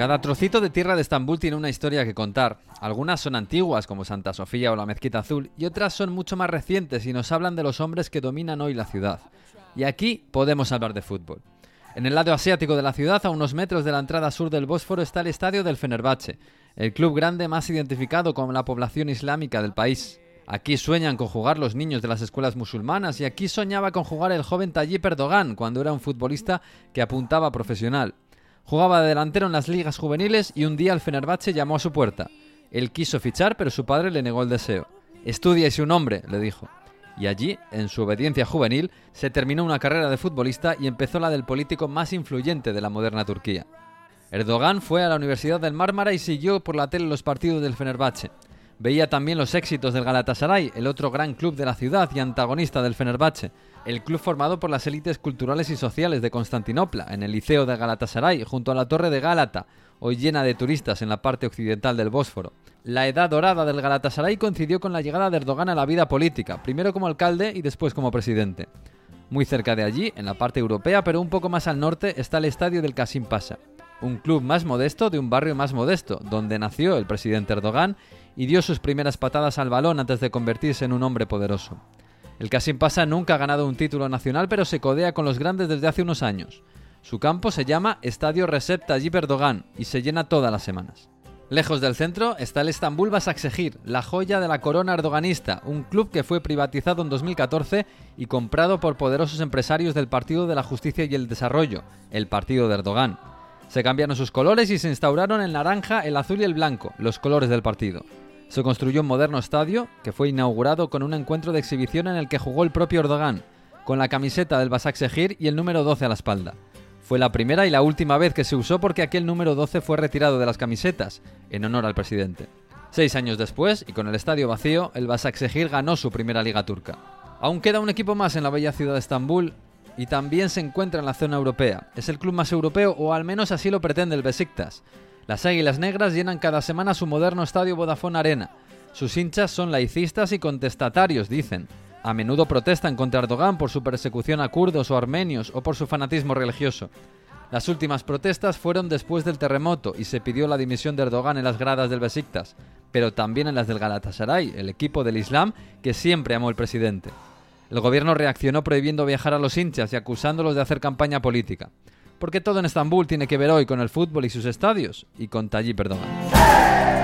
Cada trocito de tierra de Estambul tiene una historia que contar. Algunas son antiguas, como Santa Sofía o la Mezquita Azul, y otras son mucho más recientes y nos hablan de los hombres que dominan hoy la ciudad. Y aquí podemos hablar de fútbol. En el lado asiático de la ciudad, a unos metros de la entrada sur del Bósforo, está el estadio del Fenerbahce, el club grande más identificado con la población islámica del país. Aquí sueñan con jugar los niños de las escuelas musulmanas y aquí soñaba con jugar el joven Tayyip Erdogan cuando era un futbolista que apuntaba profesional. Jugaba de delantero en las ligas juveniles y un día el Fenerbahce llamó a su puerta. Él quiso fichar, pero su padre le negó el deseo. Estudia y un hombre, le dijo. Y allí, en su obediencia juvenil, se terminó una carrera de futbolista y empezó la del político más influyente de la moderna Turquía. Erdogan fue a la Universidad del Mármara y siguió por la tele los partidos del Fenerbahce. Veía también los éxitos del Galatasaray, el otro gran club de la ciudad y antagonista del Fenerbahce, el club formado por las élites culturales y sociales de Constantinopla, en el Liceo de Galatasaray, junto a la Torre de Gálata, hoy llena de turistas en la parte occidental del Bósforo. La edad dorada del Galatasaray coincidió con la llegada de Erdogan a la vida política, primero como alcalde y después como presidente. Muy cerca de allí, en la parte europea, pero un poco más al norte, está el estadio del Kasim Pasha, un club más modesto de un barrio más modesto, donde nació el presidente Erdogan y dio sus primeras patadas al balón antes de convertirse en un hombre poderoso. El Kasim Pasa nunca ha ganado un título nacional, pero se codea con los grandes desde hace unos años. Su campo se llama Estadio Recep Tayyip Erdogan y se llena todas las semanas. Lejos del centro está el Estambul Basaksehir, la joya de la corona erdoganista, un club que fue privatizado en 2014 y comprado por poderosos empresarios del Partido de la Justicia y el Desarrollo, el partido de Erdogan. Se cambiaron sus colores y se instauraron el naranja, el azul y el blanco, los colores del partido. Se construyó un moderno estadio que fue inaugurado con un encuentro de exhibición en el que jugó el propio Erdogan, con la camiseta del Basak Sehir y el número 12 a la espalda. Fue la primera y la última vez que se usó porque aquel número 12 fue retirado de las camisetas, en honor al presidente. Seis años después, y con el estadio vacío, el Basak Sehir ganó su primera liga turca. Aún queda un equipo más en la bella ciudad de Estambul, y también se encuentra en la zona europea. Es el club más europeo, o al menos así lo pretende el Besiktas. Las Águilas Negras llenan cada semana su moderno estadio Vodafone Arena. Sus hinchas son laicistas y contestatarios, dicen. A menudo protestan contra Erdogan por su persecución a kurdos o armenios o por su fanatismo religioso. Las últimas protestas fueron después del terremoto y se pidió la dimisión de Erdogan en las gradas del Besiktas, pero también en las del Galatasaray, el equipo del Islam que siempre amó el presidente. El gobierno reaccionó prohibiendo viajar a los hinchas y acusándolos de hacer campaña política. Porque todo en Estambul tiene que ver hoy con el fútbol y sus estadios, y con Tayyip Erdogan.